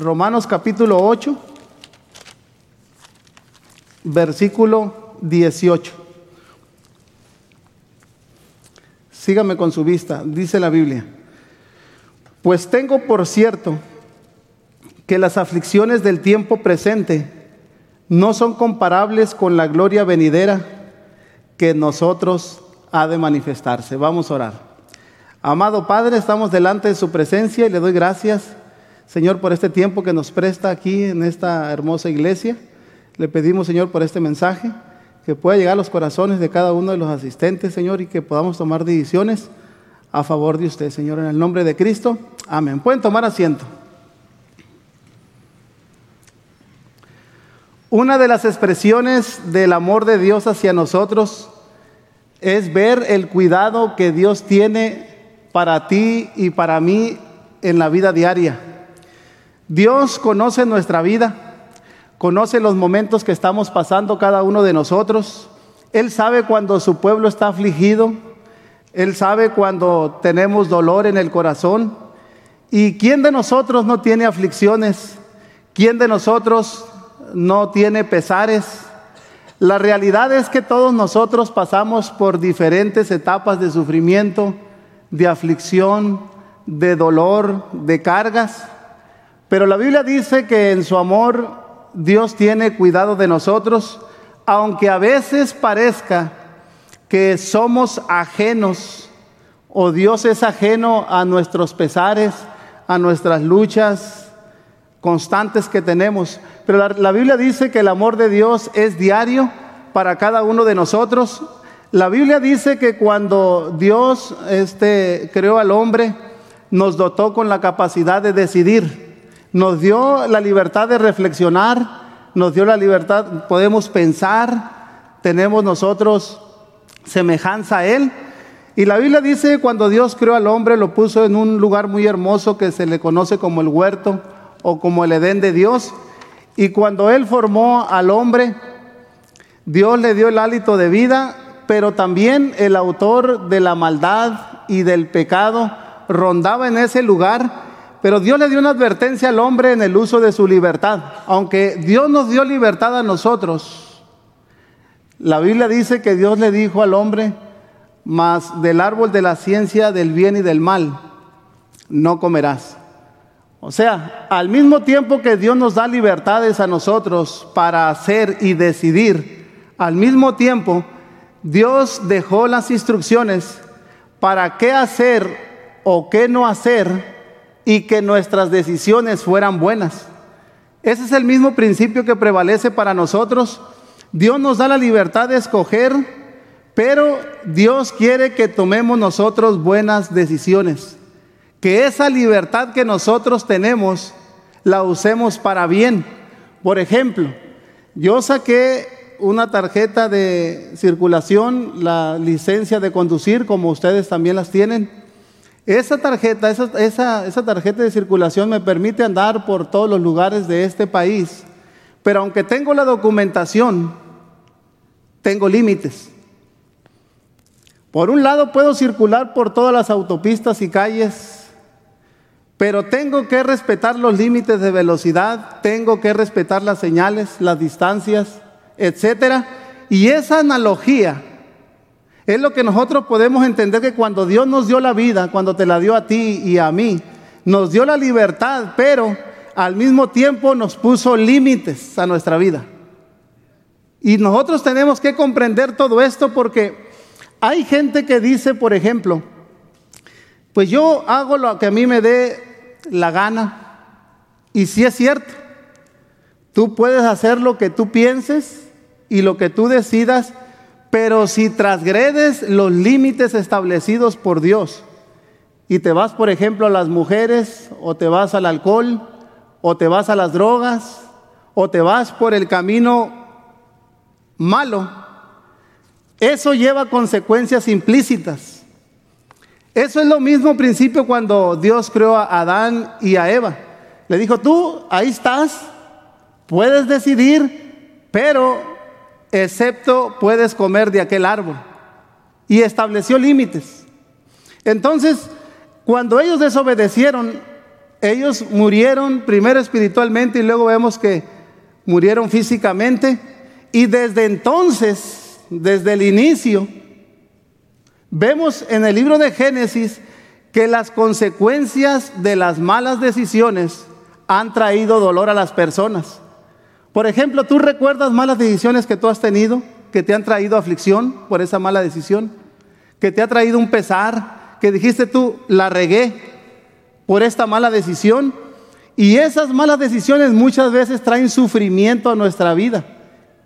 Romanos capítulo 8, versículo 18. Sígame con su vista, dice la Biblia. Pues tengo por cierto que las aflicciones del tiempo presente no son comparables con la gloria venidera que nosotros ha de manifestarse. Vamos a orar. Amado Padre, estamos delante de su presencia y le doy gracias, Señor, por este tiempo que nos presta aquí en esta hermosa iglesia. Le pedimos, Señor, por este mensaje, que pueda llegar a los corazones de cada uno de los asistentes, Señor, y que podamos tomar decisiones a favor de usted, Señor, en el nombre de Cristo. Amén. Pueden tomar asiento. Una de las expresiones del amor de Dios hacia nosotros es ver el cuidado que Dios tiene para ti y para mí en la vida diaria. Dios conoce nuestra vida, conoce los momentos que estamos pasando cada uno de nosotros. Él sabe cuando su pueblo está afligido, Él sabe cuando tenemos dolor en el corazón. ¿Y quién de nosotros no tiene aflicciones? ¿Quién de nosotros no tiene pesares. La realidad es que todos nosotros pasamos por diferentes etapas de sufrimiento, de aflicción, de dolor, de cargas. Pero la Biblia dice que en su amor Dios tiene cuidado de nosotros, aunque a veces parezca que somos ajenos o Dios es ajeno a nuestros pesares, a nuestras luchas, constantes que tenemos. Pero la, Biblia dice que el amor de Dios es diario para cada uno de nosotros. La Biblia dice que cuando Dios este, creó al hombre, nos dotó con la capacidad de decidir. Nos dio la libertad de reflexionar, nos dio la libertad, podemos pensar, tenemos nosotros semejanza a Él. Y la Biblia dice cuando Dios creó al hombre, lo puso en un lugar muy hermoso que se le conoce como el huerto o como el Edén de Dios. Y cuando Él formó al hombre, Dios le dio el hálito de vida, pero también el autor de la maldad y del pecado rondaba en ese lugar. Pero Dios le dio una advertencia al hombre en el uso de su libertad. Aunque Dios nos dio libertad a nosotros, la Biblia dice que Dios le dijo al hombre, mas del árbol de la ciencia del bien y del mal no comerás. O sea, al mismo tiempo que Dios nos da libertades a nosotros para hacer y decidir, al mismo tiempo Dios dejó las instrucciones para qué hacer o qué no hacer y que nuestras decisiones fueran buenas. Ese es el mismo principio que prevalece para nosotros. Dios nos da la libertad de escoger, pero Dios quiere que tomemos nosotros buenas decisiones que esa libertad que nosotros tenemos la usemos para bien. Por ejemplo, yo saqué una tarjeta de circulación, la licencia de conducir, como ustedes también las tienen. Esa tarjeta, esa, esa, tarjeta de circulación me permite andar por todos los lugares de este país, pero aunque tengo la documentación, tengo límites. Por un lado puedo circular por todas las autopistas y calles pero tengo que respetar los límites de velocidad, tengo que respetar las señales, las distancias, etcétera. Y esa analogía es lo que nosotros podemos entender que cuando Dios nos dio la vida, cuando te la dio a ti y a mí, nos dio la libertad, pero al mismo tiempo nos puso límites a nuestra vida. Y nosotros tenemos que comprender todo esto porque hay gente que dice, por ejemplo, pues yo hago lo que a mí me dé la gana. Y si es cierto, tú puedes hacer lo que tú pienses y lo que tú decidas, pero si transgredes los límites establecidos por Dios y te vas, por ejemplo, a las mujeres, o te vas al alcohol, o te vas a las drogas, o te vas por el camino malo, eso lleva consecuencias implícitas. Eso es lo mismo principio cuando Dios creó a Adán y a Eva. Le dijo, tú ahí estás, puedes decidir, pero excepto puedes comer de aquel árbol. Y estableció límites. Entonces, cuando ellos desobedecieron, Ellos murieron primero espiritualmente y luego vemos que murieron físicamente. Y desde entonces, desde el inicio, vemos en el libro de Génesis que las consecuencias de las malas decisiones han traído dolor a las personas. Por ejemplo, ¿tú recuerdas malas decisiones que tú has tenido, que te han traído aflicción por esa mala decisión? Que te ha traído un pesar, que dijiste tú, la regué por esta mala decisión. Y esas malas decisiones muchas veces traen sufrimiento a nuestra vida.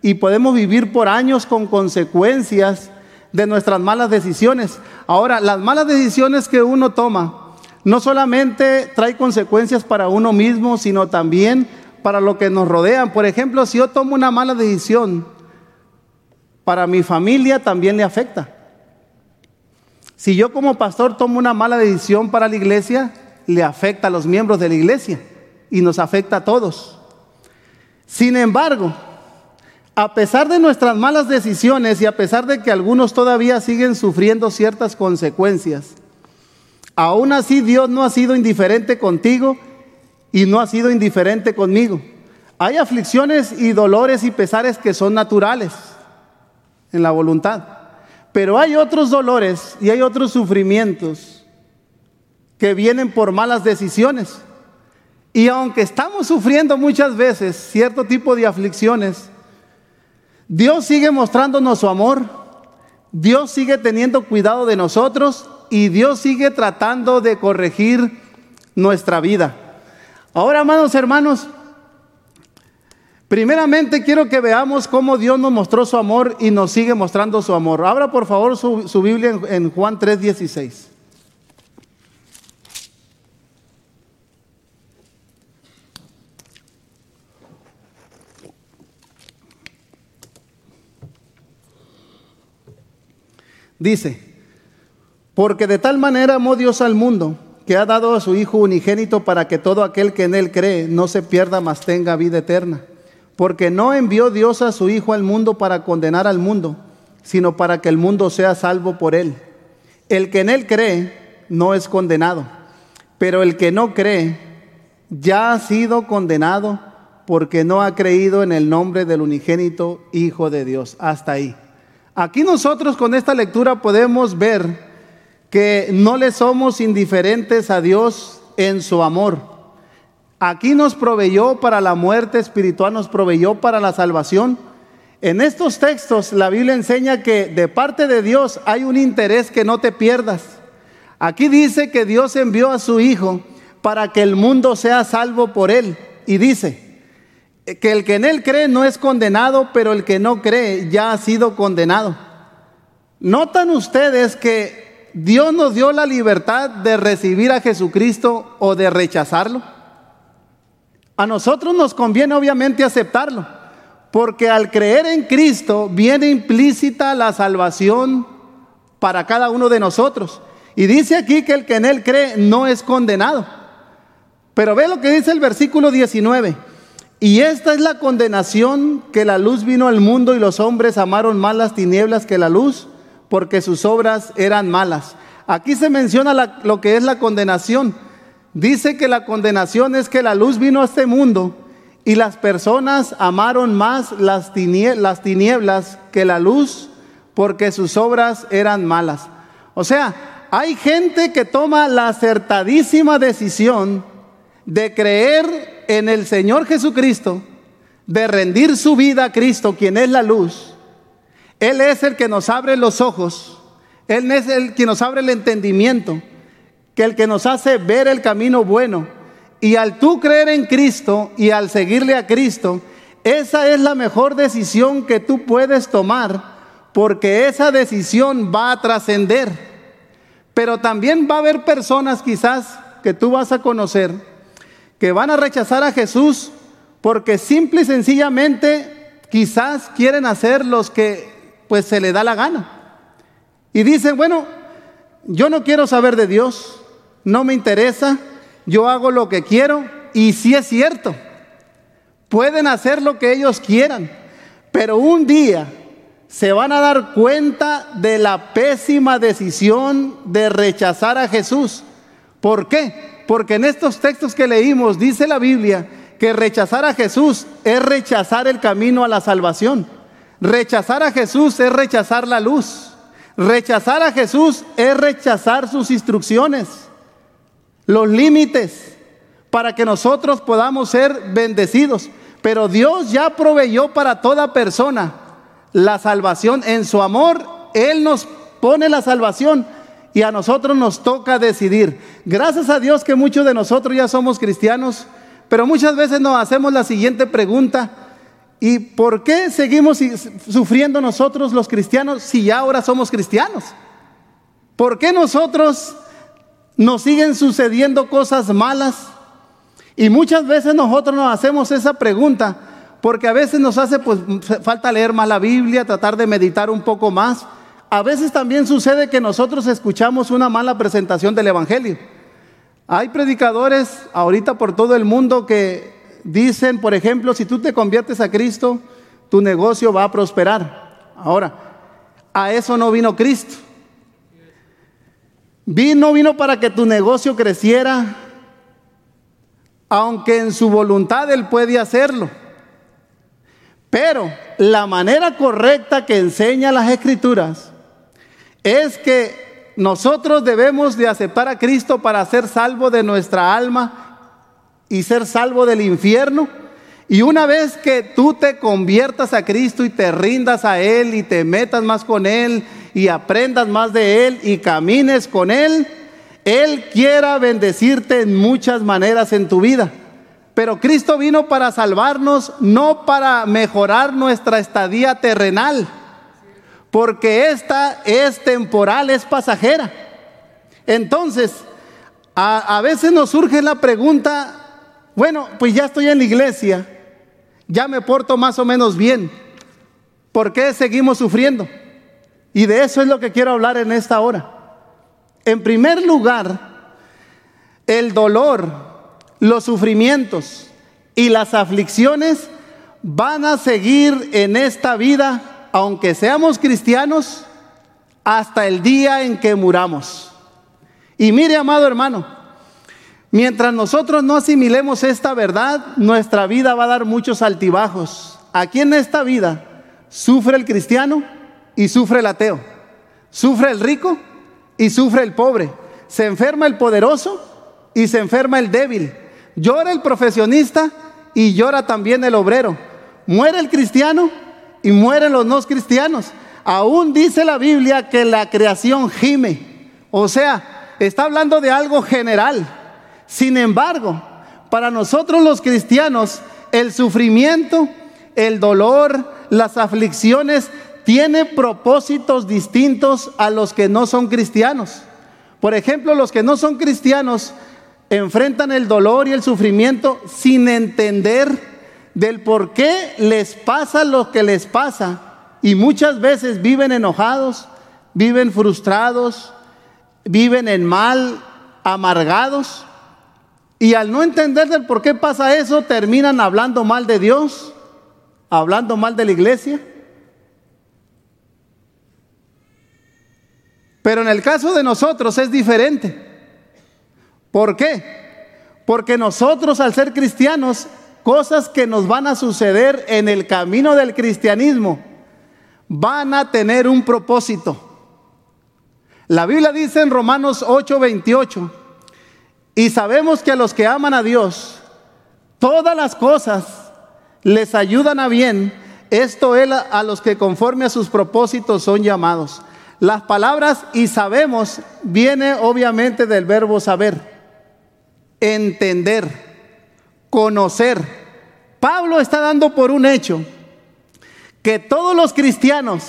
Y podemos vivir por años con consecuencias de nuestras malas decisiones. Ahora, las malas decisiones que uno toma no solamente trae consecuencias para uno mismo, sino también para lo que nos rodean. Por ejemplo, si yo tomo una mala decisión, para mi familia también le afecta. Si yo como pastor tomo una mala decisión para la iglesia, le afecta a los miembros de la iglesia y nos afecta a todos. Sin embargo, a pesar de nuestras malas decisiones y a pesar de que algunos todavía siguen sufriendo ciertas consecuencias, aún así Dios no ha sido indiferente contigo y no ha sido indiferente conmigo. Hay aflicciones y dolores y pesares que son naturales en la voluntad, pero hay otros dolores y hay otros sufrimientos que vienen por malas decisiones. Y aunque estamos sufriendo muchas veces cierto tipo de aflicciones, Dios sigue mostrándonos su amor, Dios sigue teniendo cuidado de nosotros y Dios sigue tratando de corregir nuestra vida. Ahora, amados hermanos, primeramente quiero que veamos cómo Dios nos mostró su amor y nos sigue mostrando su amor. Abra por favor su, Biblia en, en Juan 3:16. Dice, porque de tal manera amó Dios al mundo que ha dado a su Hijo unigénito para que todo aquel que en él cree no se pierda, mas tenga vida eterna. Porque no envió Dios a su Hijo al mundo para condenar al mundo, sino para que el mundo sea salvo por él. El que en él cree no es condenado, pero el que no cree ya ha sido condenado porque no ha creído en el nombre del unigénito Hijo de Dios. Hasta ahí. Aquí nosotros con esta lectura podemos ver que no le somos indiferentes a Dios en su amor. Aquí nos proveyó para la muerte espiritual, nos proveyó para la salvación. En estos textos la Biblia enseña que de parte de Dios hay un interés que no te pierdas. Aquí dice que Dios envió a su Hijo para que el mundo sea salvo por él. Y dice que el que en él cree no es condenado, pero el que no cree ya ha sido condenado. ¿Notan ustedes que Dios nos dio la libertad de recibir a Jesucristo o de rechazarlo. A nosotros nos conviene obviamente aceptarlo, porque al creer en Cristo viene implícita la salvación para cada uno de nosotros. Y dice aquí que el que en Él cree no es condenado. Pero ve lo que dice el versículo 19. Y esta es la condenación que la luz vino al mundo y los hombres amaron más las tinieblas que la luz porque sus obras eran malas. Aquí se menciona lo que es la condenación. Dice que la condenación es que la luz vino a este mundo y las personas amaron más las, las tinieblas que la luz porque sus obras eran malas. O sea, hay gente que toma la acertadísima decisión de creer en el Señor Jesucristo, de rendir su vida a Cristo, quien es la luz, él es el que nos abre los ojos, Él es el que nos abre el entendimiento, que el que nos hace ver el camino bueno. Y al tú creer en Cristo y al seguirle a Cristo, esa es la mejor decisión que tú puedes tomar, porque esa decisión va a trascender. Pero también va a haber personas quizás que tú vas a conocer que van a rechazar a Jesús porque simple y sencillamente quizás quieren hacer los que pues se le da la gana. Y dicen, bueno, yo no quiero saber de Dios, no me interesa, yo hago lo que quiero y si es cierto, pueden hacer lo que ellos quieran, pero un día se van a dar cuenta de la pésima decisión de rechazar a Jesús. ¿Por qué? Porque en estos textos que leímos dice la Biblia que rechazar a Jesús es rechazar el camino a la salvación. Rechazar a Jesús es rechazar la luz. Rechazar a Jesús es rechazar sus instrucciones, los límites, para que nosotros podamos ser bendecidos. Pero Dios ya proveyó para toda persona la salvación. En su amor, Él nos pone la salvación y a nosotros nos toca decidir. Gracias a Dios que muchos de nosotros ya somos cristianos, pero muchas veces nos hacemos la siguiente pregunta. ¿Y por qué seguimos sufriendo nosotros los cristianos si ya ahora somos cristianos? ¿Por qué nosotros nos siguen sucediendo cosas malas? Y muchas veces nosotros nos hacemos esa pregunta porque a veces nos hace pues falta leer más la Biblia, tratar de meditar un poco más. A veces también sucede que nosotros escuchamos una mala presentación del Evangelio. Hay predicadores ahorita por todo el mundo que dicen, por ejemplo, si tú te conviertes a Cristo, tu negocio va a prosperar. Ahora, a eso no vino Cristo. Vino, vino para que tu negocio creciera, aunque en su voluntad Él puede hacerlo. Pero la manera correcta que enseña las escrituras es que nosotros debemos de aceptar a Cristo para ser salvo de nuestra alma y ser salvo del infierno. Y una vez que tú te conviertas a Cristo y te rindas a Él y te metas más con Él y aprendas más de Él y camines con Él, él quiera bendecirte en muchas maneras en tu vida. Pero Cristo vino para salvarnos, no para mejorar nuestra estadía terrenal, porque esta es temporal, es pasajera. Entonces, a, a, veces nos surge la pregunta, bueno, pues ya estoy en la iglesia, ya me porto más o menos bien, ¿por qué seguimos sufriendo? Y de eso es lo que quiero hablar en esta hora. En primer lugar, el dolor, los sufrimientos y las aflicciones van a seguir en esta vida, aunque seamos cristianos, hasta el día en que muramos. Y mire, amado hermano, mientras nosotros no asimilemos esta verdad, nuestra vida va a dar muchos altibajos. Aquí en esta vida sufre el cristiano y sufre el ateo. Sufre el rico y sufre el pobre. Se enferma el poderoso y se enferma el débil. Llora el profesionista y llora también el obrero. Muere el cristiano y mueren los no cristianos. Aún dice la Biblia que la creación gime. O sea, está hablando de algo general. Sin embargo, para nosotros los cristianos, el sufrimiento, el dolor, las aflicciones tiene propósitos distintos a los que no son cristianos. Por ejemplo, los que no son cristianos enfrentan el dolor y el sufrimiento sin entender del por qué les pasa lo que les pasa. Y muchas veces viven enojados, viven frustrados, viven en mal, amargados. Y al no entender del por qué pasa eso, terminan hablando mal de Dios, hablando mal de la iglesia Pero en el caso de nosotros es diferente. ¿Por qué? Porque nosotros al ser cristianos, cosas que nos van a suceder en el camino del cristianismo van a tener un propósito. La Biblia dice en Romanos 8:28, y sabemos que a los que aman a Dios, todas las cosas les ayudan a bien, esto es a los que conforme a sus propósitos son llamados. Las palabras y sabemos viene obviamente del verbo saber, entender, conocer. Pablo está dando por un hecho que todos los cristianos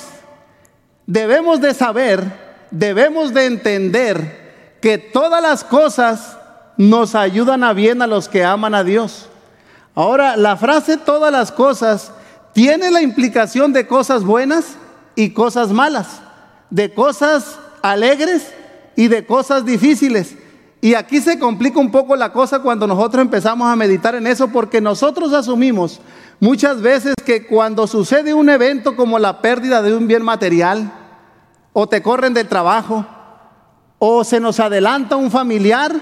debemos de saber, debemos de entender que todas las cosas nos ayudan a bien a los que aman a Dios. Ahora, la frase todas las cosas tiene la implicación de cosas buenas y cosas malas de cosas alegres y de cosas difíciles. Y aquí se complica un poco la cosa cuando nosotros empezamos a meditar en eso, porque nosotros asumimos muchas veces que cuando sucede un evento como la pérdida de un bien material, o te corren del trabajo, o se nos adelanta un familiar,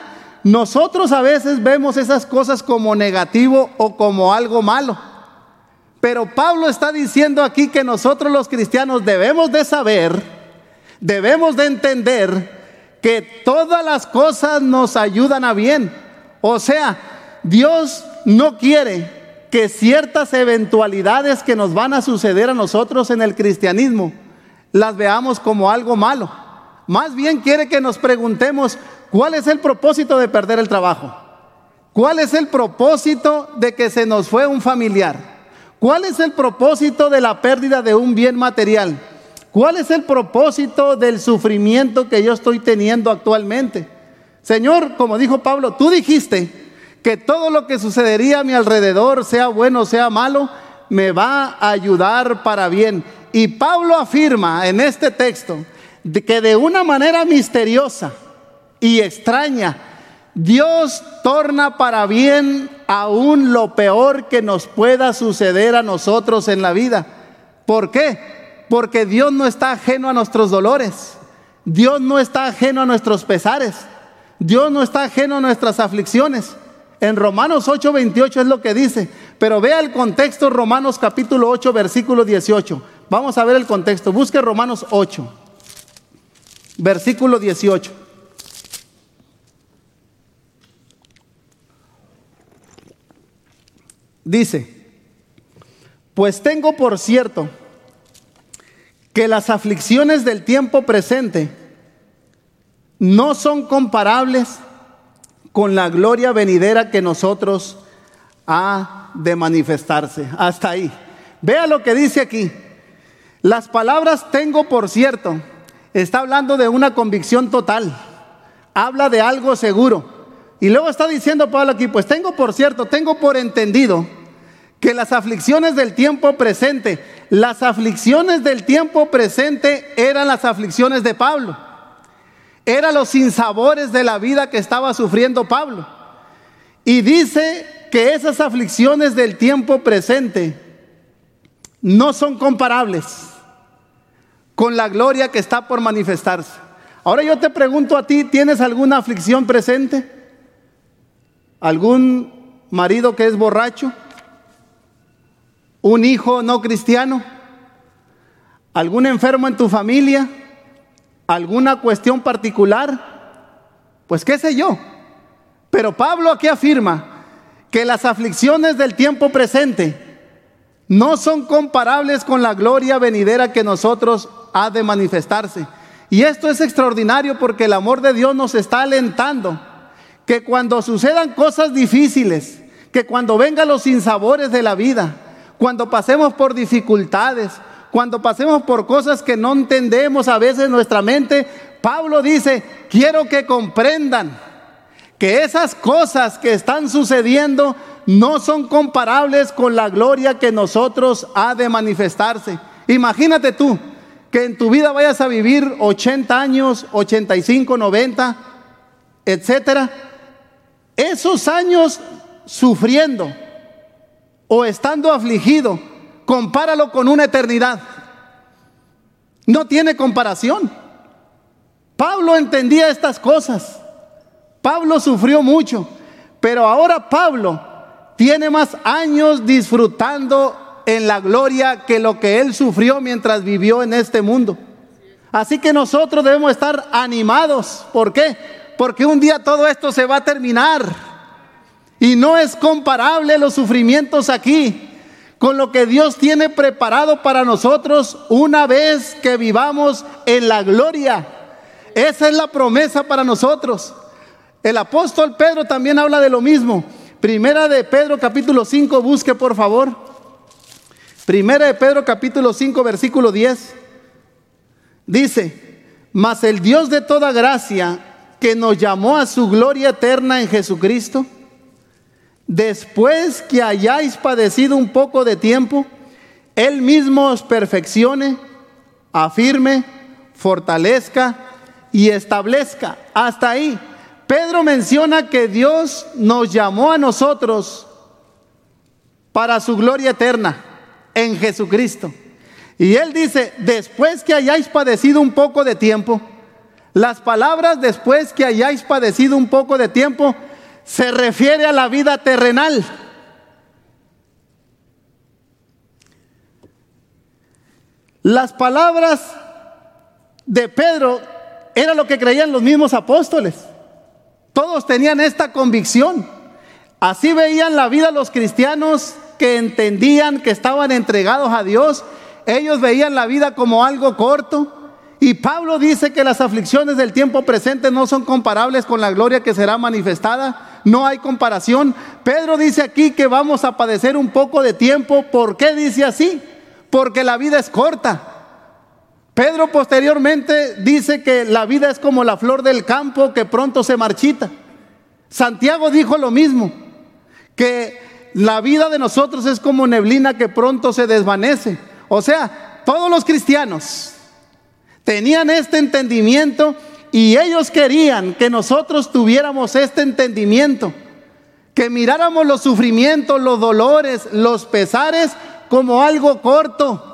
nosotros a veces vemos esas cosas como negativo o como algo malo. Pero Pablo está diciendo aquí que nosotros los cristianos debemos de saber, debemos de entender que todas las cosas nos ayudan a bien. O sea, Dios no quiere que ciertas eventualidades que nos van a suceder a nosotros en el cristianismo las veamos como algo malo. Más bien quiere que nos preguntemos cuál es el propósito de perder el trabajo. ¿Cuál es el propósito de que se nos fue un familiar? ¿Cuál es el propósito de la pérdida de un bien material? ¿Cuál es el propósito del sufrimiento que yo estoy teniendo actualmente? Señor, como dijo Pablo, tú dijiste que todo lo que sucedería a mi alrededor, sea bueno o sea malo, me va a ayudar para bien. Y Pablo afirma en este texto que de una manera misteriosa y extraña, Dios torna para bien aún lo peor que nos pueda suceder a nosotros en la vida. ¿Por qué? Porque Dios no está ajeno a nuestros dolores. Dios no está ajeno a nuestros pesares. Dios no está ajeno a nuestras aflicciones. En Romanos 8:28 es lo que dice. Pero vea el contexto, Romanos capítulo 8, versículo 18. Vamos a ver el contexto. Busque Romanos 8, versículo 18. Dice, pues tengo por cierto que las aflicciones del tiempo presente no son comparables con la gloria venidera que nosotros ha de manifestarse. Hasta ahí. Vea lo que dice aquí. Las palabras tengo por cierto está hablando de una convicción total. Habla de algo seguro. Y luego está diciendo Pablo aquí, pues tengo por cierto, tengo por entendido que las aflicciones del tiempo presente, las aflicciones del tiempo presente eran las aflicciones de Pablo. Eran los sinsabores de la vida que estaba sufriendo Pablo. Y dice que esas aflicciones del tiempo presente no son comparables con la gloria que está por manifestarse. Ahora yo te pregunto a ti, ¿tienes alguna aflicción presente? Algún marido que es borracho, un hijo no cristiano, algún enfermo en tu familia, alguna cuestión particular, pues qué sé yo. Pero Pablo aquí afirma que las aflicciones del tiempo presente no son comparables con la gloria venidera que nosotros ha de manifestarse. Y esto es extraordinario porque el amor de Dios nos está alentando que cuando sucedan cosas difíciles, que cuando vengan los sinsabores de la vida, cuando pasemos por dificultades, cuando pasemos por cosas que no entendemos a veces nuestra mente, Pablo dice, quiero que comprendan que esas cosas que están sucediendo no son comparables con la gloria que nosotros ha de manifestarse. Imagínate tú que en tu vida vayas a vivir 80 años, 85, 90, etcétera esos años sufriendo o estando afligido, compáralo con una eternidad. No tiene comparación. Pablo entendía estas cosas. Pablo sufrió mucho, pero ahora Pablo tiene más años disfrutando en la gloria que lo que él sufrió mientras vivió en este mundo. Así que nosotros debemos estar animados. ¿Por qué? Porque un día todo esto se va a terminar. Y no es comparable los sufrimientos aquí con lo que Dios tiene preparado para nosotros una vez que vivamos en la gloria. Esa es la promesa para nosotros. El apóstol Pedro también habla de lo mismo. Primera de Pedro capítulo 5, busque por favor. Primera de Pedro capítulo 5, versículo 10. Dice, mas el Dios de toda gracia, que nos llamó a su gloria eterna en Jesucristo, después que hayáis padecido un poco de tiempo, Él mismo os perfeccione, afirme, fortalezca y establezca. Hasta ahí. Pedro menciona que Dios nos llamó a nosotros para su gloria eterna en Jesucristo. Y Él dice, después que hayáis padecido un poco de tiempo, Las palabras después que hayáis padecido un poco de tiempo se refiere a la vida terrenal. Las palabras de Pedro era lo que creían los mismos apóstoles. Todos tenían esta convicción. Así veían la vida los cristianos que entendían que estaban entregados a Dios. Ellos veían la vida como algo corto. Y Pablo dice que las aflicciones del tiempo presente no son comparables con la gloria que será manifestada. No hay comparación. Pedro dice aquí que vamos a padecer un poco de tiempo. ¿Por qué dice así? Porque la vida es corta. Pedro posteriormente dice que la vida es como la flor del campo que pronto se marchita. Santiago dijo lo mismo, que la vida de nosotros es como neblina que pronto se desvanece. O sea, todos los cristianos tenían este entendimiento y ellos querían que nosotros tuviéramos este entendimiento, que miráramos los sufrimientos, los dolores, los pesares como algo corto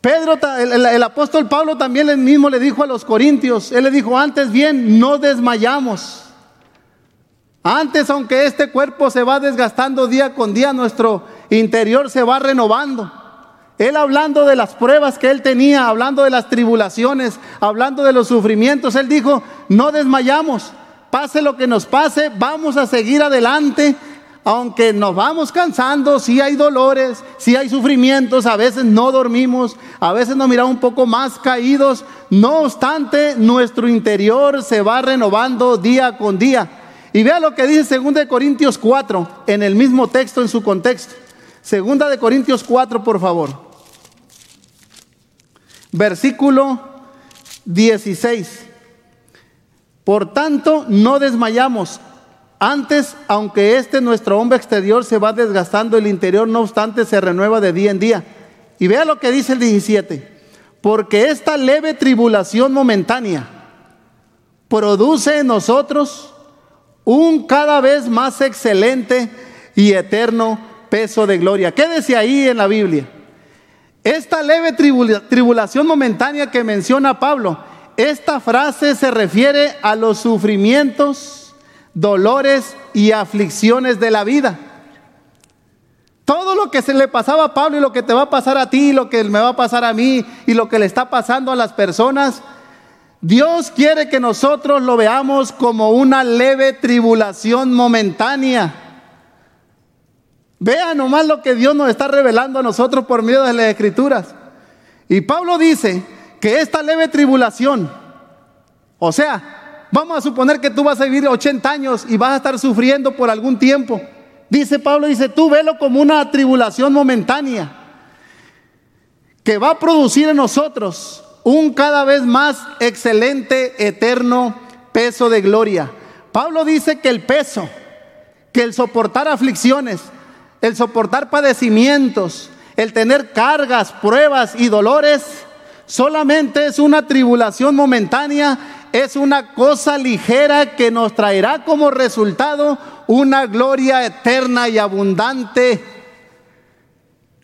Pedro, el, apóstol Pablo también él mismo le dijo a los corintios, él le dijo, antes bien, no desmayamos. Antes, aunque este cuerpo se va desgastando día con día, nuestro interior se va renovando. Él hablando de las pruebas que él tenía, hablando de las tribulaciones, hablando de los sufrimientos, él dijo, no desmayamos, pase lo que nos pase, vamos a seguir adelante aunque nos vamos cansando, si hay dolores, si hay sufrimientos, a veces no dormimos, a veces nos miramos un poco más caídos, no obstante, nuestro interior se va renovando día con día. Y vea lo que dice 2 Corintios 4, en el mismo texto, en su contexto. 2 de Corintios 4, por favor. Versículo 16. Por tanto, no desmayamos. Antes, aunque este nuestro hombre exterior se va desgastando, el interior no obstante se renueva de día en día. Y vea lo que dice el 17. Porque esta leve tribulación momentánea produce en nosotros un cada vez más excelente y eterno peso de gloria. Quédese ahí en la Biblia. Esta leve tribulación momentánea que menciona Pablo, esta frase se refiere a los sufrimientos dolores y aflicciones de la vida. Todo lo que se le pasaba a Pablo y lo que te va a pasar a ti, lo que me va a pasar a mí y lo que le está pasando a las personas, Dios quiere que nosotros lo veamos como una leve tribulación momentánea. Vea nomás lo que Dios nos está revelando a nosotros por medio de las escrituras. Y Pablo dice que esta leve tribulación, o sea, Vamos a suponer que tú vas a vivir 80 años y vas a estar sufriendo por algún tiempo. Dice Pablo, dice, tú velo como una tribulación momentánea que va a producir en nosotros un cada vez más excelente, eterno peso de gloria. Pablo dice que el peso, que el soportar aflicciones, el soportar padecimientos, el tener cargas, pruebas y dolores, solamente es una tribulación momentánea es una cosa ligera que nos traerá como resultado una gloria eterna y abundante.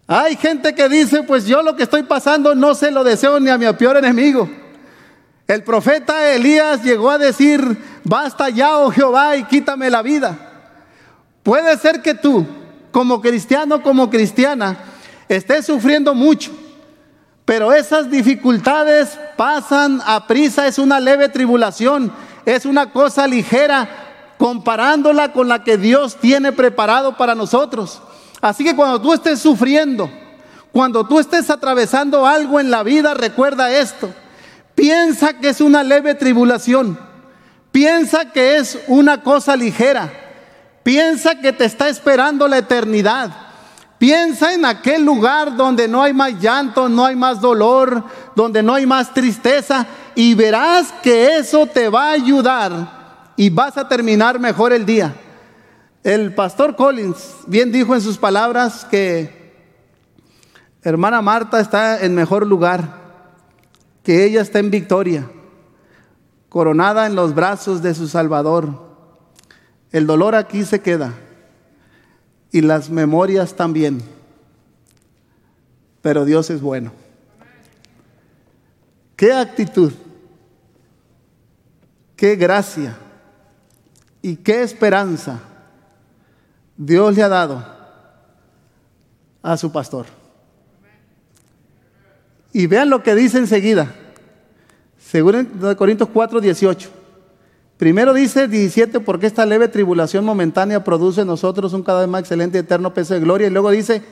Hay gente que dice, pues yo lo que estoy pasando no se lo deseo ni a mi peor enemigo. El profeta Elías llegó a decir, basta ya, oh Jehová, y quítame la vida. Puede ser que tú, como cristiano, como cristiana, estés sufriendo mucho pero esas dificultades pasan a prisa, es una leve tribulación, es una cosa ligera comparándola con la que Dios tiene preparado para nosotros. Así que cuando tú estés sufriendo, cuando tú estés atravesando algo en la vida, recuerda esto. Piensa que es una leve tribulación. Piensa que es una cosa ligera. Piensa que te está esperando la eternidad. Piensa en aquel lugar donde no hay más llanto, no hay más dolor, donde no hay más tristeza y verás que eso te va a ayudar y vas a terminar mejor el día. El pastor Collins bien dijo en sus palabras que hermana Marta está en mejor lugar, que ella está en victoria, coronada en los brazos de su Salvador. El dolor aquí se queda y las memorias también. Pero Dios es bueno. ¿Qué actitud qué gracia y qué esperanza Dios le ha dado a su pastor. Y vean lo que dice enseguida. Según Corintios 4, 18. Primero dice 17, porque esta leve tribulación momentánea produce en nosotros un cada vez más excelente y eterno peso de gloria. Y luego dice,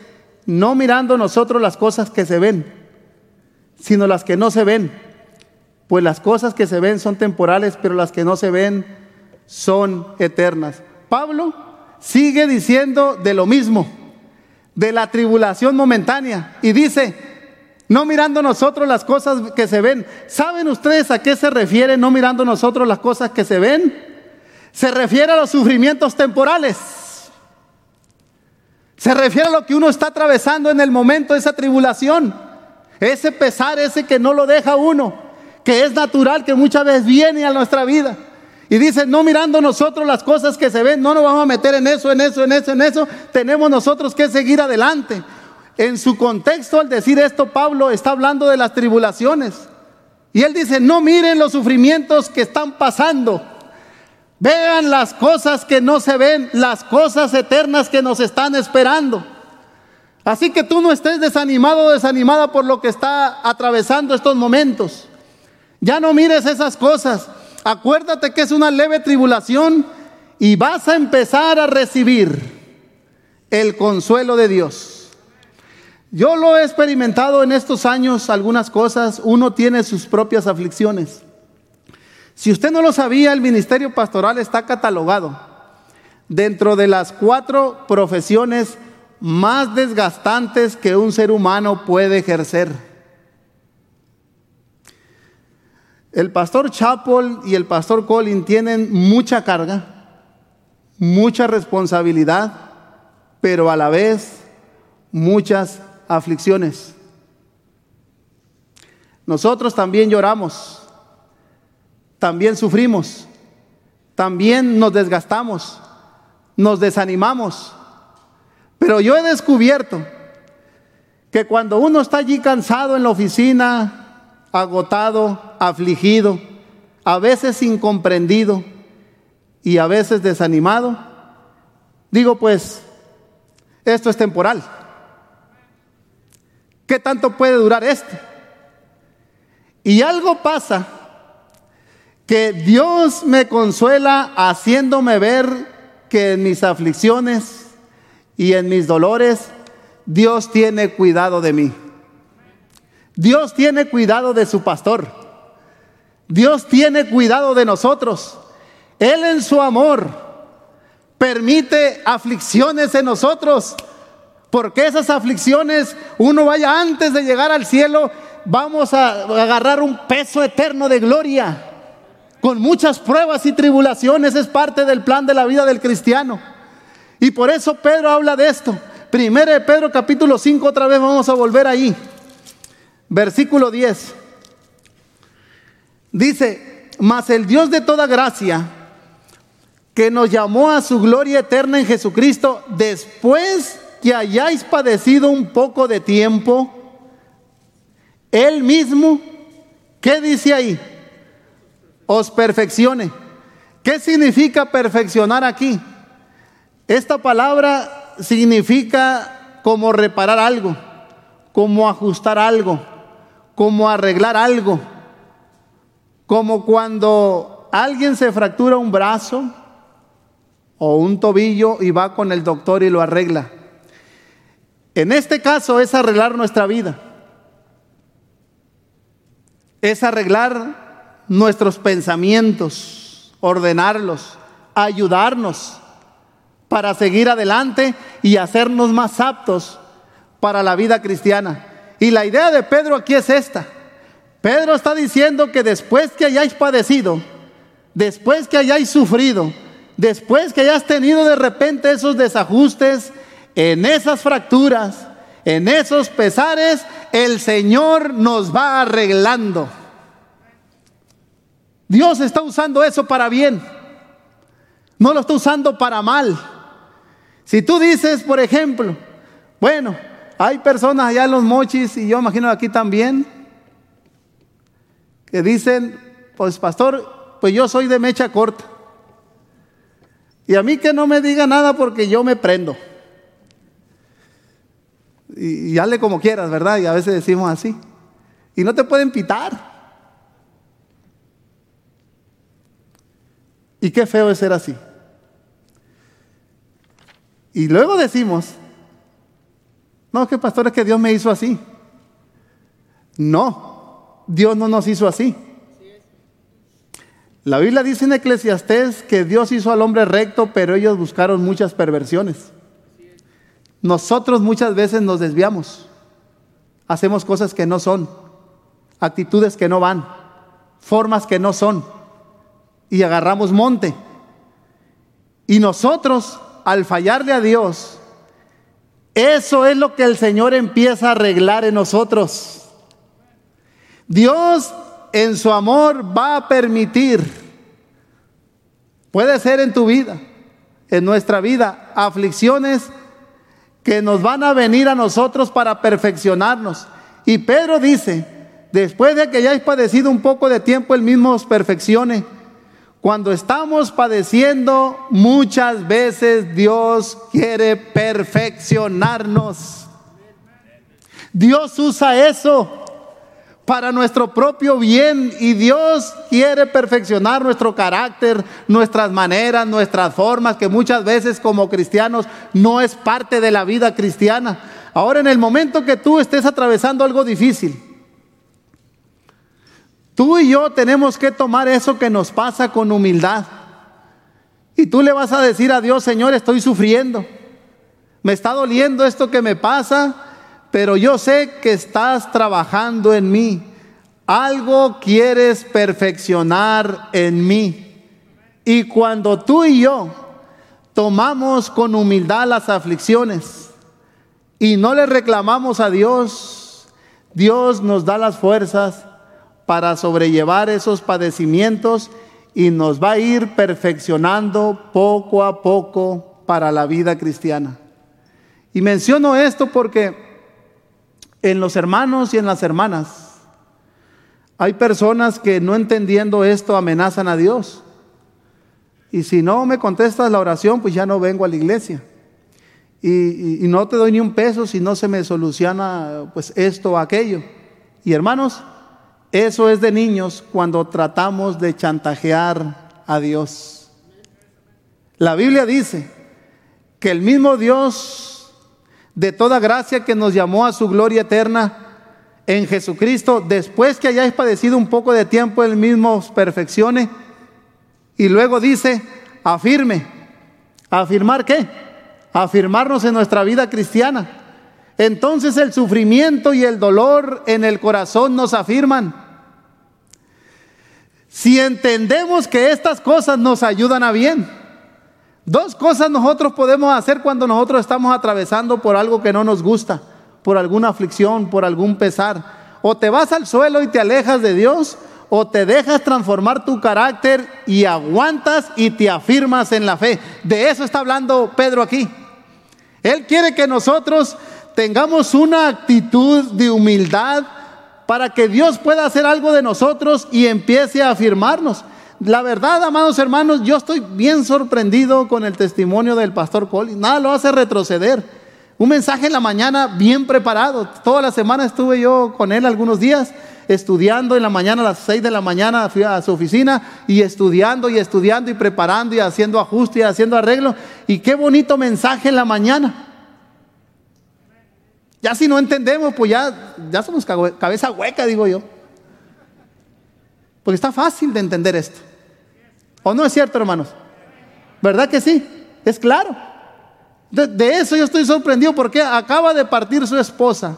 no mirando nosotros las cosas que se ven, sino las que no se ven. Pues las cosas que se ven son temporales, pero las que no se ven son eternas. Pablo sigue diciendo de lo mismo, de la tribulación momentánea. Y dice, no mirando nosotros las cosas que se ven. ¿Saben ustedes a qué se refiere no mirando nosotros las cosas que se ven? Se refiere a los sufrimientos temporales. Se refiere a lo que uno está atravesando en el momento esa tribulación. Ese pesar, ese que no lo deja uno, que es natural, que muchas veces viene a nuestra vida. Y dice, no mirando nosotros las cosas que se ven, no nos vamos a meter en eso, en eso, en eso, en eso. Tenemos nosotros que seguir adelante. En su contexto, al decir esto, Pablo está hablando de las tribulaciones. Y él dice, no miren los sufrimientos que están pasando. Vean las cosas que no se ven, las cosas eternas que nos están esperando. Así que tú no estés desanimado o desanimada por lo que está atravesando estos momentos. Ya no mires esas cosas. Acuérdate que es una leve tribulación y vas a empezar a recibir el consuelo de Dios. Yo lo he experimentado en estos años, algunas cosas, uno tiene sus propias aflicciones. Si usted no lo sabía, el ministerio pastoral está catalogado dentro de las cuatro profesiones más desgastantes que un ser humano puede ejercer. El pastor Chapel y el pastor Colin tienen mucha carga, mucha responsabilidad, pero a la vez muchas aflicciones. Nosotros también lloramos, también sufrimos, también nos desgastamos, nos desanimamos. Pero yo he descubierto que cuando uno está allí cansado en la oficina, agotado, afligido, a veces incomprendido y a veces desanimado, digo pues, esto es temporal. ¿Qué tanto puede durar esto? Y algo pasa que Dios me consuela haciéndome ver que en mis aflicciones y en mis dolores Dios tiene cuidado de mí. Dios tiene cuidado de su pastor. Dios tiene cuidado de nosotros. Él en su amor permite aflicciones en nosotros porque esas aflicciones, uno vaya antes de llegar al cielo, vamos a agarrar un peso eterno de gloria. Con muchas pruebas y tribulaciones es parte del plan de la vida del cristiano. Y por eso Pedro habla de esto. Primero de Pedro capítulo 5, otra vez vamos a volver ahí. Versículo 10. Dice, mas el Dios de toda gracia, que nos llamó a su gloria eterna en Jesucristo, después que hayáis padecido un poco de tiempo, Él mismo, ¿qué dice ahí? Os perfeccione. ¿Qué significa perfeccionar aquí? Esta palabra significa como reparar algo, como ajustar algo, como arreglar algo, como cuando alguien se fractura un brazo o un tobillo y va con el doctor y lo arregla. En este caso es arreglar nuestra vida. Es arreglar nuestros pensamientos, ordenarlos, ayudarnos para seguir adelante y hacernos más aptos para la vida cristiana. Y la idea de Pedro aquí es esta. Pedro está diciendo que después que hayáis padecido, después que hayáis sufrido, después que hayáis tenido de repente esos desajustes, en esas fracturas, en esos pesares, el Señor nos va arreglando. Dios está usando eso para bien. No lo está usando para mal. Si tú dices, por ejemplo, bueno, hay personas allá en los mochis y yo imagino aquí también, que dicen, pues pastor, pues yo soy de mecha corta. Y a mí que no me diga nada porque yo me prendo. Y, y como quieras, ¿verdad? Y a veces decimos así. Y no te pueden pitar. Y qué feo es ser así. Y luego decimos, no, que pastor es que Dios me hizo así. No, Dios no nos hizo así. La Biblia dice en Eclesiastés que Dios hizo al hombre recto, pero ellos buscaron muchas perversiones. Nosotros muchas veces nos desviamos, hacemos cosas que no son, actitudes que no van, formas que no son, y agarramos monte. Y nosotros, al fallarle a Dios, eso es lo que el Señor empieza a arreglar en nosotros. Dios en su amor va a permitir, puede ser en tu vida, en nuestra vida, aflicciones que nos van a venir a nosotros para perfeccionarnos. Y Pedro dice, después de que hayáis padecido un poco de tiempo, el mismo os perfeccione. Cuando estamos padeciendo, muchas veces Dios quiere perfeccionarnos. Dios usa eso para nuestro propio bien y Dios quiere perfeccionar nuestro carácter, nuestras maneras, nuestras formas, que muchas veces como cristianos no es parte de la vida cristiana. Ahora en el momento que tú estés atravesando algo difícil, tú y yo tenemos que tomar eso que nos pasa con humildad. Y tú le vas a decir a Dios, Señor, estoy sufriendo. Me está doliendo esto que me pasa pero yo sé que estás trabajando en mí. Algo quieres perfeccionar en mí. Y cuando tú y yo tomamos con humildad las aflicciones y no le reclamamos a Dios, Dios nos da las fuerzas para sobrellevar esos padecimientos y nos va a ir perfeccionando poco a poco para la vida cristiana. Y menciono esto porque en los hermanos y en las hermanas. Hay personas que no entendiendo esto amenazan a Dios. Y si no me contestas la oración, pues ya no vengo a la iglesia. Y, no te doy ni un peso si no se me soluciona pues esto o aquello. Y hermanos, eso es de niños cuando tratamos de chantajear a Dios. La Biblia dice que el mismo Dios de toda gracia que nos llamó a su gloria eterna en Jesucristo, después que hayáis padecido un poco de tiempo, Él mismo os perfeccione. Y luego dice, afirme. ¿Afirmar qué? Afirmarnos en nuestra vida cristiana. Entonces el sufrimiento y el dolor en el corazón nos afirman. Si entendemos que estas cosas nos ayudan a bien, Dos cosas nosotros podemos hacer cuando nosotros estamos atravesando por algo que no nos gusta, por alguna aflicción, por algún pesar. O te vas al suelo y te alejas de Dios, o te dejas transformar tu carácter y aguantas y te afirmas en la fe. De eso está hablando Pedro aquí. Él quiere que nosotros tengamos una actitud de humildad para que Dios pueda hacer algo de nosotros y empiece a afirmarnos. La verdad, amados hermanos, yo estoy bien sorprendido con el testimonio del pastor Collins. Nada lo hace retroceder. Un mensaje en la mañana bien preparado. Toda la semana estuve yo con él algunos días estudiando en la mañana a las 6 de la mañana fui a su oficina y estudiando y estudiando y preparando y haciendo ajuste y haciendo arreglo. Y qué bonito mensaje en la mañana. Ya si no entendemos, pues ya, ya somos cabeza hueca, digo yo. Porque está fácil de entender esto. ¿O no es cierto, hermanos? ¿Verdad que sí? Es claro. De, eso yo estoy sorprendido porque acaba de partir su esposa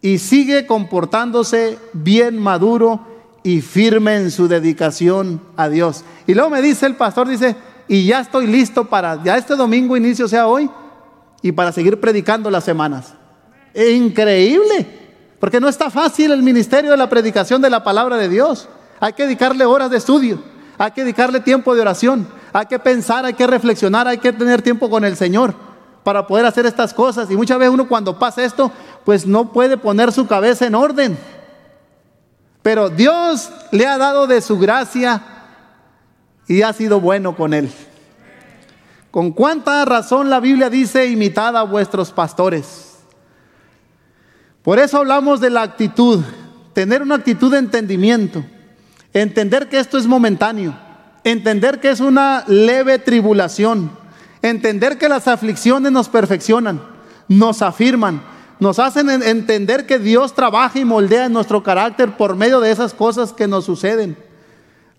y sigue comportándose bien maduro y firme en su dedicación a Dios. Y luego me dice el pastor, dice, y ya estoy listo para, ya este domingo inicio sea hoy, y para seguir predicando las semanas. increíble, porque no está fácil el ministerio de la predicación de la palabra de Dios. Hay que dedicarle horas de estudio. Hay que dedicarle tiempo de oración. Hay que pensar, hay que reflexionar, hay que tener tiempo con el Señor para poder hacer estas cosas. Y muchas veces uno cuando pasa esto, pues no puede poner su cabeza en orden. Pero Dios le ha dado de su gracia y ha sido bueno con él. Con cuánta razón la Biblia dice, imitad a vuestros pastores. Por eso hablamos de la actitud, tener una actitud de entendimiento, entender que esto es momentáneo, entender que es una leve tribulación, entender que las aflicciones nos perfeccionan, nos afirman, nos hacen entender que Dios trabaja y moldea en nuestro carácter por medio de esas cosas que nos suceden.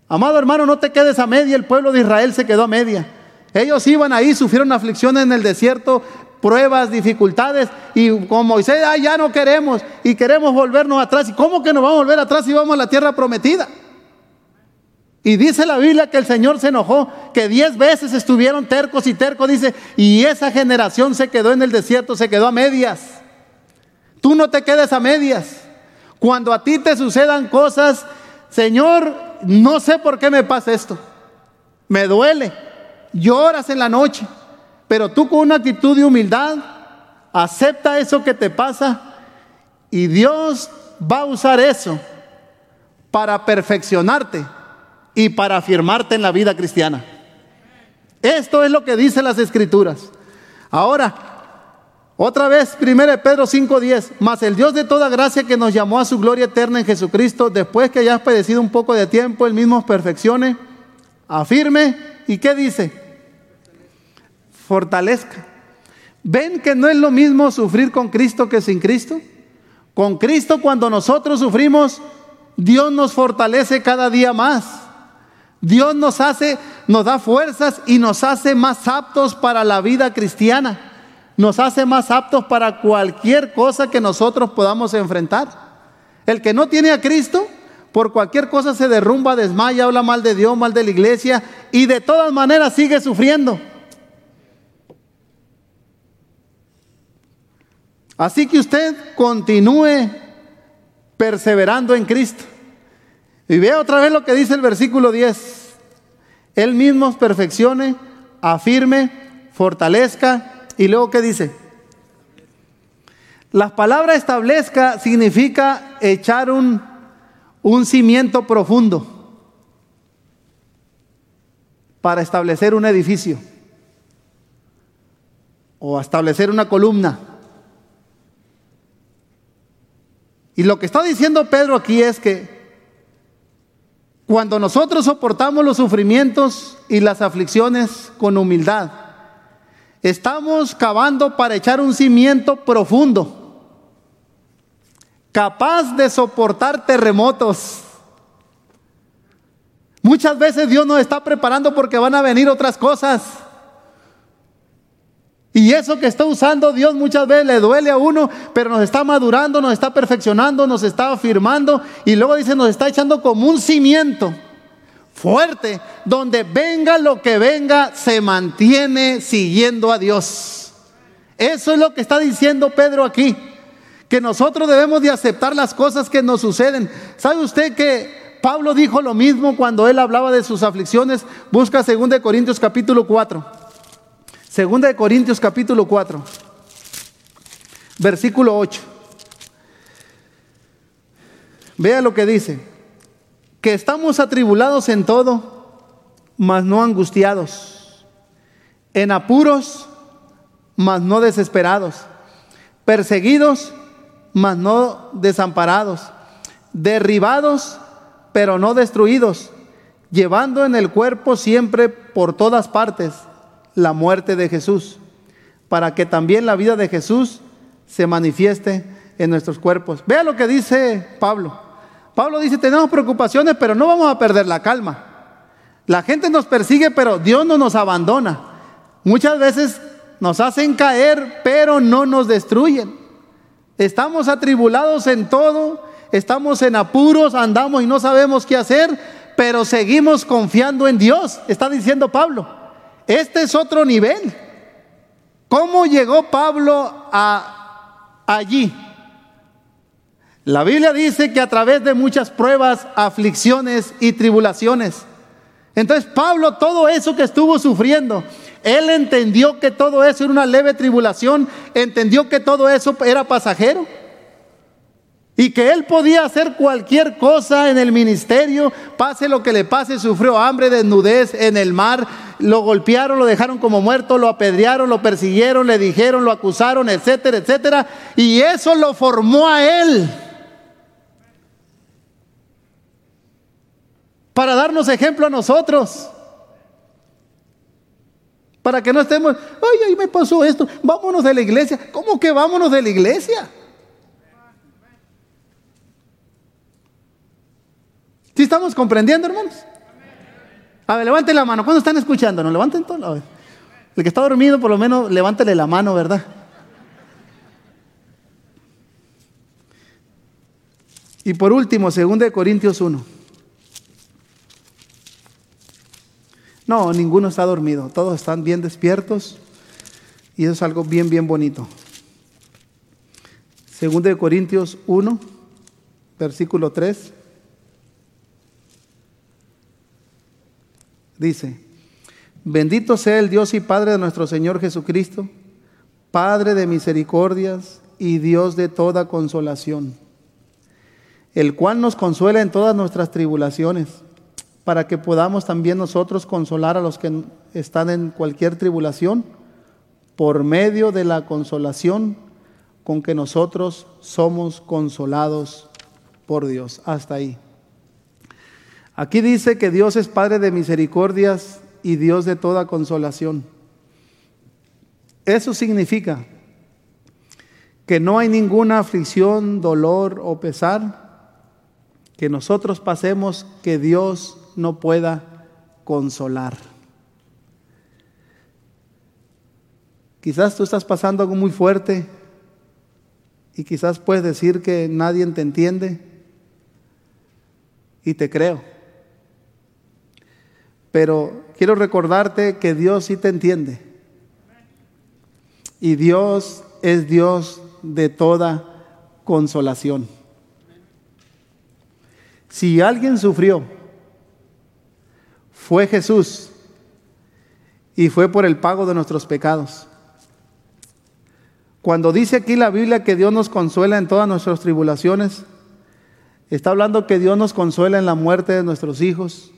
Amado hermano, no te quedes a media, el pueblo de Israel se quedó a media. Ellos iban ahí, sufrieron aflicciones en el desierto, pruebas, dificultades, y como Moisés, ah, ya no queremos, y queremos volvernos atrás. ¿Y cómo que nos vamos a volver atrás si vamos a la tierra prometida? Y dice la Biblia que el Señor se enojó, que diez veces estuvieron tercos y tercos, dice, y esa generación se quedó en el desierto, se quedó a medias. Tú no te quedes a medias. Cuando a ti te sucedan cosas, Señor, no sé por qué me pasa esto. Me duele. Lloras en la noche. Pero tú con una actitud de humildad, acepta eso que te pasa y Dios va a usar eso para perfeccionarte y para afirmarte en la vida cristiana. Esto es lo que dicen las escrituras. Ahora, otra vez, 1 Pedro 5:10, mas el Dios de toda gracia que nos llamó a su gloria eterna en Jesucristo, después que hayas padecido un poco de tiempo, el mismo perfeccione, afirme, ¿y qué dice? Fortalezca. ¿Ven que no es lo mismo sufrir con Cristo que sin Cristo? Con Cristo cuando nosotros sufrimos, Dios nos fortalece cada día más. Dios nos hace, nos da fuerzas y nos hace más aptos para la vida cristiana nos hace más aptos para cualquier cosa que nosotros podamos enfrentar. El que no tiene a Cristo, por cualquier cosa se derrumba, desmaya, habla mal de Dios, mal de la iglesia y de todas maneras sigue sufriendo. Así que usted continúe perseverando en Cristo. Y vea otra vez lo que dice el versículo 10. Él mismo perfeccione, afirme, fortalezca y luego, ¿qué dice? La palabra establezca significa echar un, un cimiento profundo para establecer un edificio o establecer una columna. Y lo que está diciendo Pedro aquí es que cuando nosotros soportamos los sufrimientos y las aflicciones con humildad, Estamos cavando para echar un cimiento profundo, capaz de soportar terremotos. Muchas veces Dios nos está preparando porque van a venir otras cosas. Y eso que está usando Dios muchas veces le duele a uno, pero nos está madurando, nos está perfeccionando, nos está afirmando y luego dice, nos está echando como un cimiento fuerte, donde venga lo que venga, se mantiene siguiendo a Dios. Eso es lo que está diciendo Pedro aquí, que nosotros debemos de aceptar las cosas que nos suceden. ¿Sabe usted que Pablo dijo lo mismo cuando él hablaba de sus aflicciones? Busca 2 Corintios capítulo 4. 2 Corintios capítulo 4, versículo 8. Vea lo que dice. Que estamos atribulados en todo, mas no angustiados, en apuros, mas no desesperados, perseguidos, mas no desamparados, derribados, pero no destruidos, llevando en el cuerpo siempre por todas partes la muerte de Jesús, para que también la vida de Jesús se manifieste en nuestros cuerpos. Vea lo que dice Pablo. Pablo dice, tenemos preocupaciones, pero no vamos a perder la calma. La gente nos persigue, pero Dios no nos abandona. Muchas veces nos hacen caer, pero no nos destruyen. Estamos atribulados en todo, estamos en apuros, andamos y no sabemos qué hacer, pero seguimos confiando en Dios, está diciendo Pablo. Este es otro nivel. ¿Cómo llegó Pablo a allí? La Biblia dice que a través de muchas pruebas, aflicciones y tribulaciones. Entonces Pablo, todo eso que estuvo sufriendo, él entendió que todo eso era una leve tribulación, entendió que todo eso era pasajero. Y que él podía hacer cualquier cosa en el ministerio, pase lo que le pase, sufrió hambre, desnudez en el mar, lo golpearon, lo dejaron como muerto, lo apedrearon, lo persiguieron, le dijeron, lo acusaron, etcétera, etcétera. Y eso lo formó a él. Para darnos ejemplo a nosotros. Para que no estemos, ay, ahí me pasó esto, vámonos de la iglesia. ¿Cómo que vámonos de la iglesia? ¿Sí estamos comprendiendo, hermanos? A ver, levanten la mano. ¿Cuándo están escuchando? ¿No levanten todo? El que está dormido, por lo menos, levántele la mano, ¿verdad? Y por último, 2 Corintios 1. No, ninguno está dormido. Todos están bien despiertos. Y eso es algo bien, bien bonito. 2 Corintios 1, versículo 3. Dice, bendito sea el Dios y Padre de nuestro Señor Jesucristo, Padre de misericordias y Dios de toda consolación, el cual nos consuela en todas nuestras tribulaciones, para que podamos también nosotros consolar a los que están en cualquier tribulación, por medio de la consolación con que nosotros somos consolados por Dios. Hasta ahí. Aquí dice que Dios es Padre de misericordias y Dios de toda consolación. Eso significa que no hay ninguna aflicción, dolor o pesar que nosotros pasemos que Dios no pueda consolar. Quizás tú estás pasando algo muy fuerte y quizás puedes decir que nadie te entiende y te creo. Pero quiero recordarte que Dios sí te entiende. Y Dios es Dios de toda consolación. Si alguien sufrió, fue Jesús y fue por el pago de nuestros pecados. Cuando dice aquí la Biblia que Dios nos consuela en todas nuestras tribulaciones, está hablando que Dios nos consuela en la muerte de nuestros hijos,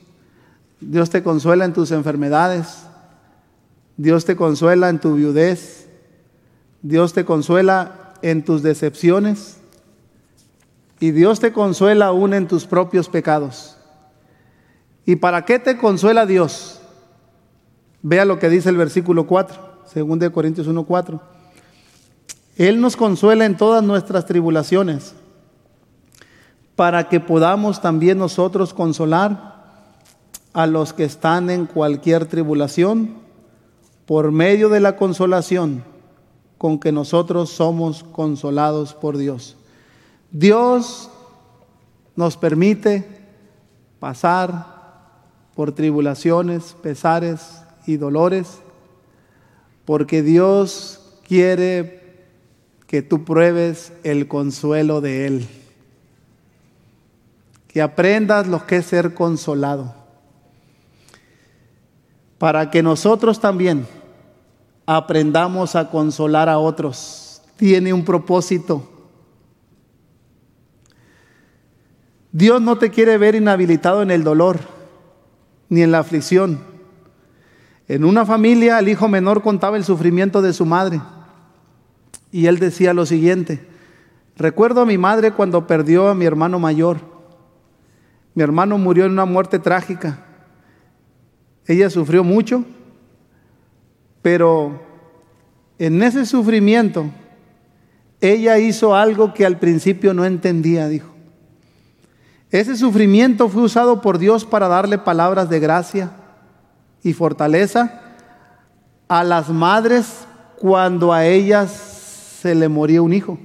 Dios te consuela en tus enfermedades. Dios te consuela en tu viudez. Dios te consuela en tus decepciones. Y Dios te consuela aún en tus propios pecados. ¿Y para qué te consuela Dios? Vea lo que dice el versículo 4, según de Corintios 1, 4. Él nos consuela en todas nuestras tribulaciones, para que podamos también nosotros consolar a los que están en cualquier tribulación por medio de la consolación con que nosotros somos consolados por Dios. Dios nos permite pasar por tribulaciones, pesares y dolores, porque Dios quiere que tú pruebes el consuelo de Él, que aprendas lo que es ser consolado para que nosotros también aprendamos a consolar a otros. Tiene un propósito. Dios no te quiere ver inhabilitado en el dolor ni en la aflicción. En una familia el hijo menor contaba el sufrimiento de su madre y él decía lo siguiente, recuerdo a mi madre cuando perdió a mi hermano mayor. Mi hermano murió en una muerte trágica. Ella sufrió mucho, pero en ese sufrimiento ella hizo algo que al principio no entendía, dijo. Ese sufrimiento fue usado por Dios para darle palabras de gracia y fortaleza a las madres cuando a ellas se le moría un hijo.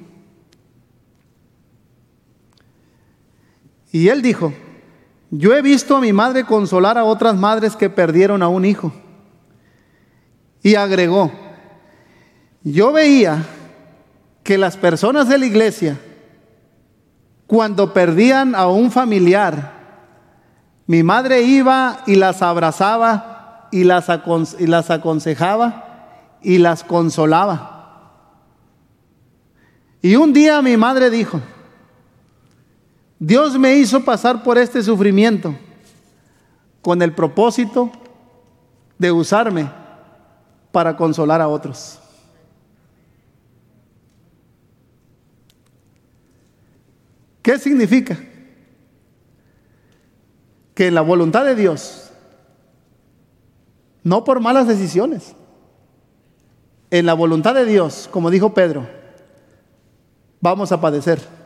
Y él dijo, yo he visto a mi madre consolar a otras madres que perdieron a un hijo. Y agregó, yo veía que las personas de la iglesia, cuando perdían a un familiar, mi madre iba y las abrazaba y las, y las aconsejaba y las consolaba. Y un día mi madre dijo, Dios me hizo pasar por este sufrimiento con el propósito de usarme para consolar a otros. ¿Qué significa? Que en la voluntad de Dios, no por malas decisiones, en la voluntad de Dios, como dijo Pedro, vamos a padecer.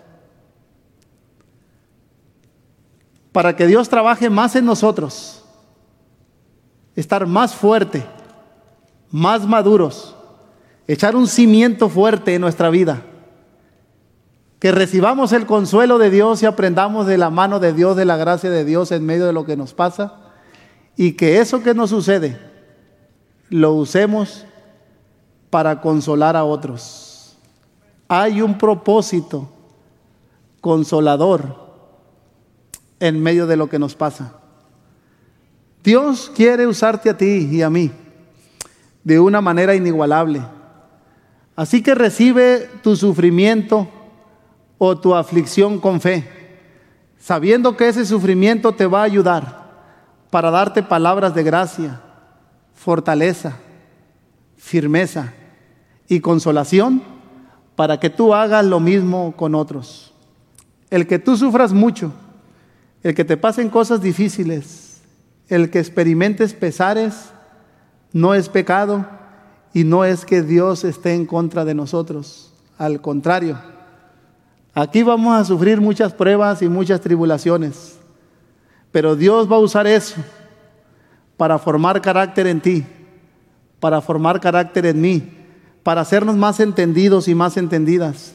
Para que Dios trabaje más en nosotros, estar más fuerte, más maduros, echar un cimiento fuerte en nuestra vida que recibamos el consuelo de Dios y aprendamos de la mano de Dios, de la gracia de Dios en medio de lo que nos pasa, y que eso que nos sucede lo usemos para consolar a otros. Hay un propósito consolador en medio de lo que nos pasa. Dios quiere usarte a ti y a mí de una manera inigualable. Así que recibe tu sufrimiento o tu aflicción con fe, sabiendo que ese sufrimiento te va a ayudar para darte palabras de gracia, fortaleza, firmeza y consolación para que tú hagas lo mismo con otros. El que tú sufras mucho, el que te pasen cosas difíciles, el que experimentes pesares, no es pecado y no es que Dios esté en contra de nosotros. Al contrario, Aquí vamos a sufrir muchas pruebas y muchas tribulaciones, pero Dios va a usar eso para formar carácter en ti, para formar carácter en mí, para hacernos más entendidos y más entendidas,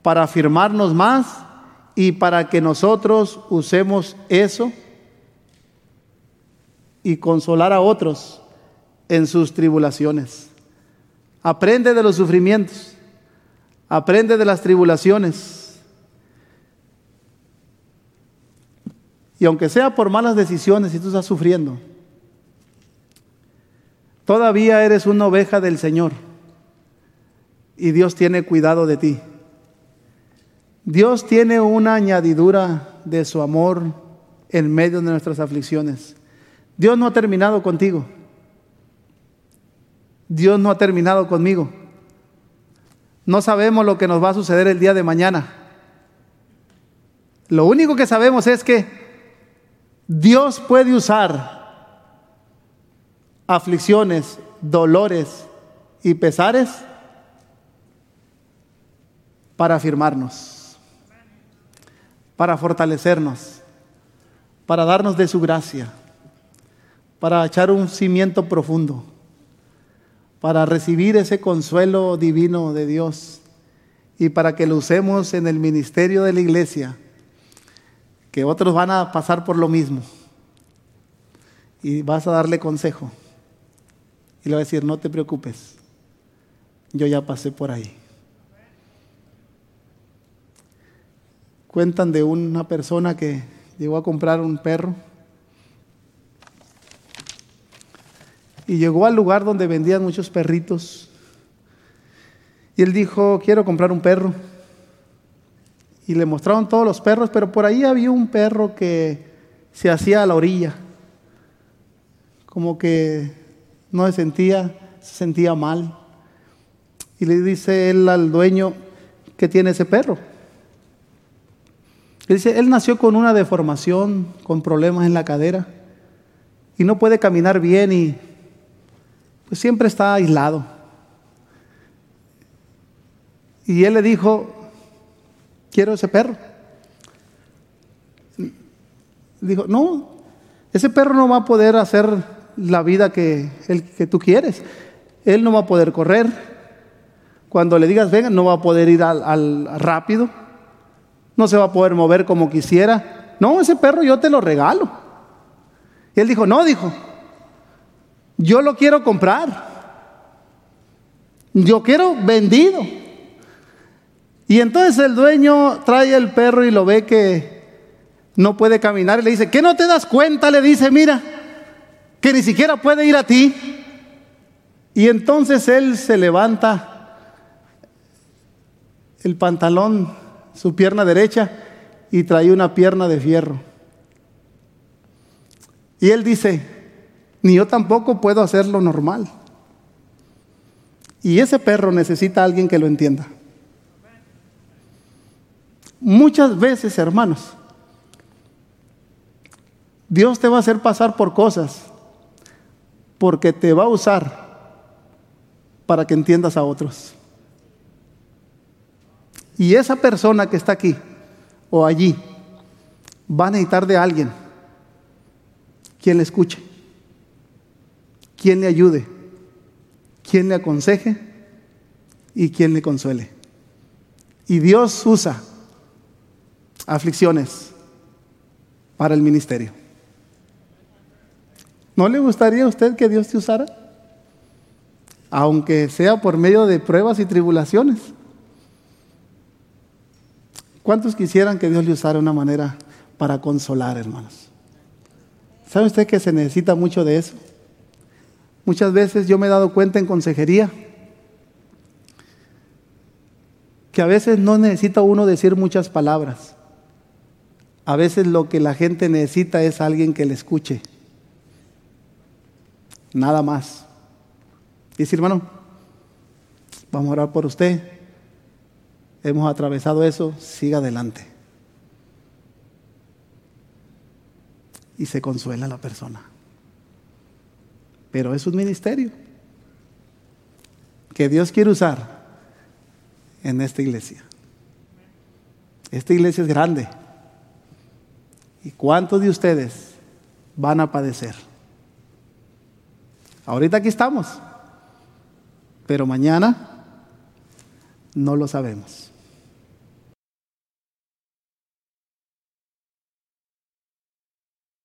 para afirmarnos más y para que nosotros usemos eso y consolar a otros en sus tribulaciones. Aprende de los sufrimientos, aprende de las tribulaciones Y aunque sea por malas decisiones y tú estás sufriendo, todavía eres una oveja del Señor. Y Dios tiene cuidado de ti. Dios tiene una añadidura de su amor en medio de nuestras aflicciones. Dios no ha terminado contigo. Dios no ha terminado conmigo. No sabemos lo que nos va a suceder el día de mañana. Lo único que sabemos es que Dios puede usar aflicciones, dolores y pesares para afirmarnos, para fortalecernos, para darnos de su gracia, para echar un cimiento profundo, para recibir ese consuelo divino de Dios y para que lo usemos en el ministerio de la iglesia que otros van a pasar por lo mismo. Y vas a darle consejo. Y le va a decir, no te preocupes, yo ya pasé por ahí. Cuentan de una persona que llegó a comprar un perro y llegó al lugar donde vendían muchos perritos. Y él dijo, quiero comprar un perro y le mostraron todos los perros, pero por ahí había un perro que se hacía a la orilla, como que no se sentía, se sentía mal. Y le dice él al dueño que tiene ese perro. Dice, él nació con una deformación, con problemas en la cadera, y no puede caminar bien y pues siempre está aislado. Y él le dijo, quiero ese perro. Dijo, no, ese perro no va a poder hacer la vida que, el, que tú quieres. Él no va a poder correr. Cuando le digas, venga, no va a poder ir al rápido. No se va a poder mover como quisiera. No, ese perro yo te lo regalo. Y él dijo, no, dijo, yo lo quiero comprar. Yo quiero vendido. Y entonces el dueño trae el perro y lo ve que no puede caminar y le dice, ¿qué no te das cuenta? Le dice, mira, que ni siquiera puede ir a ti. Y entonces él se levanta el pantalón, su pierna derecha, y traía una pierna de fierro. Y él dice, ni yo tampoco puedo hacerlo normal. Y ese perro necesita a alguien que lo entienda. Muchas veces, hermanos, Dios te va a hacer pasar por cosas porque te va a usar para que entiendas a otros. Y esa persona que está aquí o allí va a necesitar de alguien quien le escuche, quien le ayude, quien le aconseje y quien le consuele. Y Dios usa aflicciones para el ministerio. ¿No le gustaría a usted que Dios te usara? Aunque sea por medio de pruebas y tribulaciones. ¿Cuántos quisieran que Dios le usara una manera para consolar, hermanos? ¿Sabe usted que se necesita mucho de eso? Muchas veces yo me he dado cuenta en consejería que a veces no necesita uno decir muchas palabras. A veces lo que la gente necesita es alguien que le escuche. Nada más. Decir, hermano, vamos a orar por usted. Hemos atravesado eso, siga adelante. Y se consuela la persona. Pero es un ministerio que Dios quiere usar en esta iglesia. Esta iglesia es grande. ¿Y cuántos de ustedes van a padecer? Ahorita aquí estamos, pero mañana no lo sabemos.